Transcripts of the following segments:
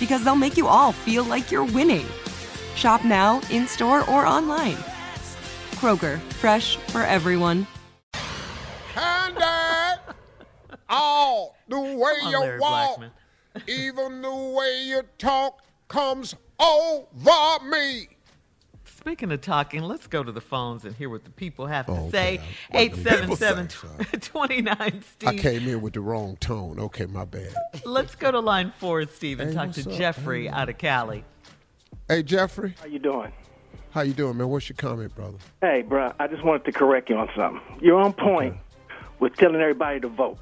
because they'll make you all feel like you're winning. Shop now, in store, or online. Kroger, fresh for everyone. Handy, all the way Come on, you Larry walk, Blackman. even the way you talk comes over me. Speaking of talking, let's go to the phones and hear what the people have to Oh, say. okay. What do the people 877 29 I came in with the wrong tone. Okay, my bad. Let's go to line four, Steve, and Hey, talk to up, Jeffrey man? out of Cali. Hey, Jeffrey. How you doing? How you doing, man? What's your comment, brother? Hey, bro, I just wanted to correct you on something. You're on point with telling everybody to vote,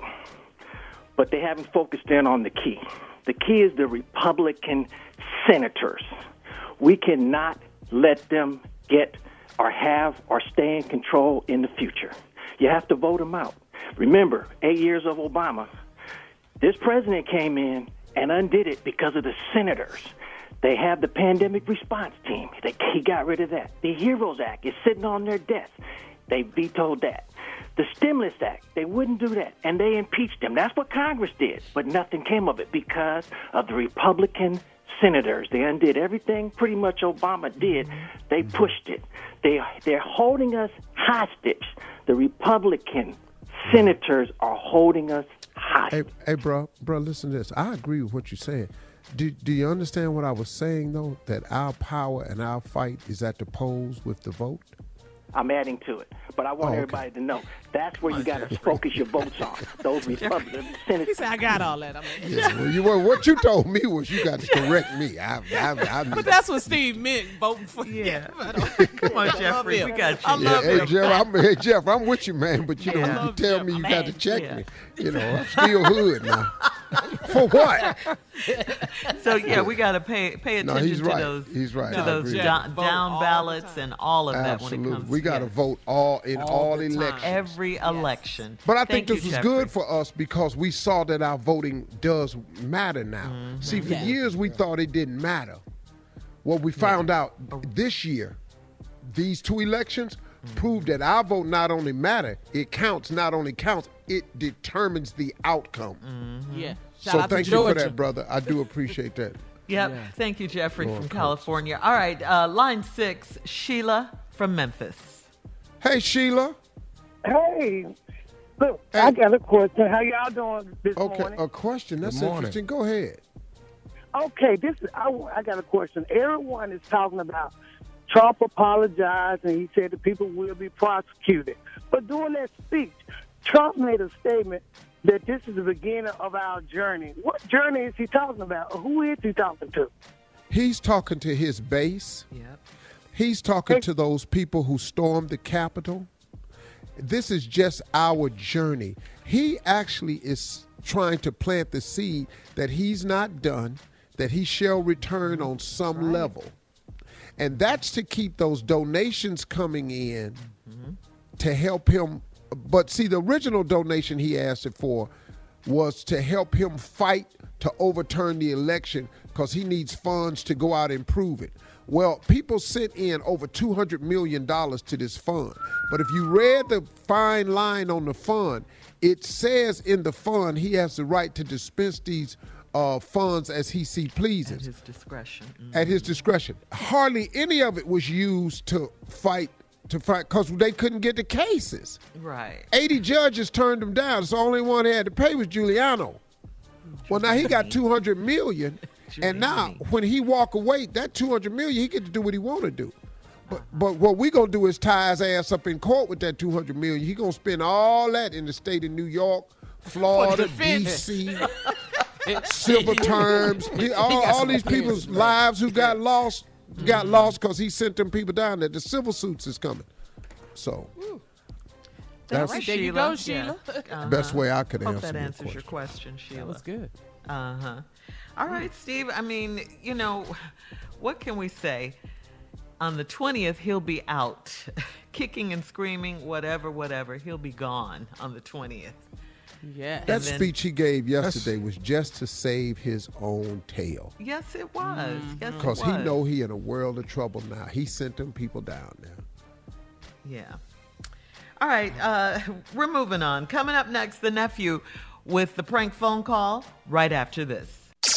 but they haven't focused in on the key. The key is the Republican senators. We cannot let them get or have or stay in control in the future. You have to vote them out. Remember, eight years of Obama, this president came in and undid it because of the senators. They have the pandemic response team. They, he got rid of that. The HEROES Act is sitting on their desk. They vetoed that. The Stimulus Act, they wouldn't do that. And they impeached him. That's what Congress did. But nothing came of it because of the Republican senators. They undid everything pretty much Obama did. They pushed it. They, they're holding us hostage. The Republican senators are holding us hostage. Hey, hey, bro, bro, listen to this. I agree with what you're saying. Do, do you understand what I was saying though? That our power and our fight is at the polls with the vote. I'm adding to it. But I want Oh, okay. everybody to know that's where you got to focus your votes on. Those Republican senators. He said, I got all that. I mean, Yeah, well, you well, what you told me was you got to correct me. I, I, I, but that's what Steve meant, voting for Yeah. him. Come on, Jeffrey, we got you. I Yeah, love hey. Jeff, I'm, hey Jeff, I'm with you, man. But you know, Yeah. you tell me you got to check Yeah. me. You know, I'm still hood now. For what? So yeah, we got to pay pay No, attention he's to right. those He's right. to I those agree. down, all ballots and all of that Absolutely, we got to yeah. vote all in All all, the time. elections. every election. But I think this you, was Jeffrey. good for us because we saw that our voting does matter now. Mm-hmm. See, for Yeah. years we thought it didn't matter. Well, we found out this year, these two elections Mm-hmm. proved that our vote not only matter, it counts. Not only counts, it determines the outcome. Mm-hmm. Yeah. Shout So out to thank you for that, brother. I do appreciate that. Yep. Yeah. Thank you, Jeffrey Lord from coach. California. All right, uh, line six, Sheila from Memphis. Hey, Sheila. Hey, look, I got a question. How y'all doing this Okay, morning? a question. That's interesting. Go ahead. Okay, this is, I, I got a question. Everyone is talking about Trump apologized and he said the people will be prosecuted. But during that speech, Trump made a statement that this is the beginning of our journey. What journey is he talking about? Who is he talking to? He's talking to his base. Yep. He's talking to those people who stormed the Capitol. This is just our journey. He actually is trying to plant the seed that he's not done, that he shall return mm-hmm. on some level. And that's to keep those donations coming in mm-hmm. to help him. But see, the original donation he asked it for was to help him fight to overturn the election because he needs funds to go out and prove it. Well, people sent in over $200 million to this fund. But if you read the fine line on the fund, it says in the fund he has the right to dispense these uh, funds as he see pleases At His discretion. Mm. at his discretion. Hardly any of it was used to fight to fight because they couldn't get the cases. Right. 80 judges turned them down. So the only one that had to pay was Giuliani. Well, now he got 200 million, and now when he walk away, that 200 million, he get to do what he want to do. But but what we gonna do is tie his ass up in court with that 200 million. He gonna spend all that in the state of New York, Florida. D.C. civil terms. He- all got all these people's defense, lives who got lost got lost because he sent them people down there. The civil suits is coming. So that's right, there you go, Sheila. Uh-huh. Best way I could Hope answer that your answers your question, Sheila. was good. Uh huh. All right, Steve. I mean, you know, what can we say? On the 20th, he'll be out, kicking and screaming, whatever, whatever. He'll be gone on the 20th. Yeah. that then- speech he gave yesterday was just to save his own tail. Yes, it was. Yes, Because he know he in a world of trouble now. He sent them people down there. Yeah. All right, uh, we're moving on. Coming up next, the nephew with the prank phone call right after this.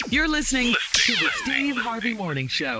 You're listening to the Steve Harvey Morning Show.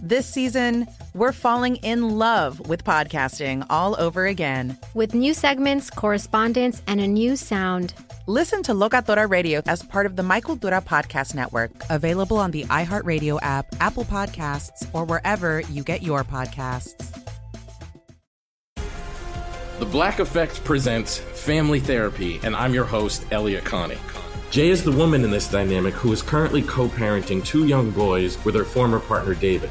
This season, we're falling in love with podcasting all over again. with new segments, correspondence, and a new sound. Listen to Locatora Radio as part of the My Cultura Podcast Network, available on the iHeartRadio app, Apple Podcasts, or wherever you get your podcasts. The Black Effect presents Family Therapy, and I'm your host, Elliott Connie. Jay is the woman in this dynamic who is currently co parenting two young boys with her former partner, David.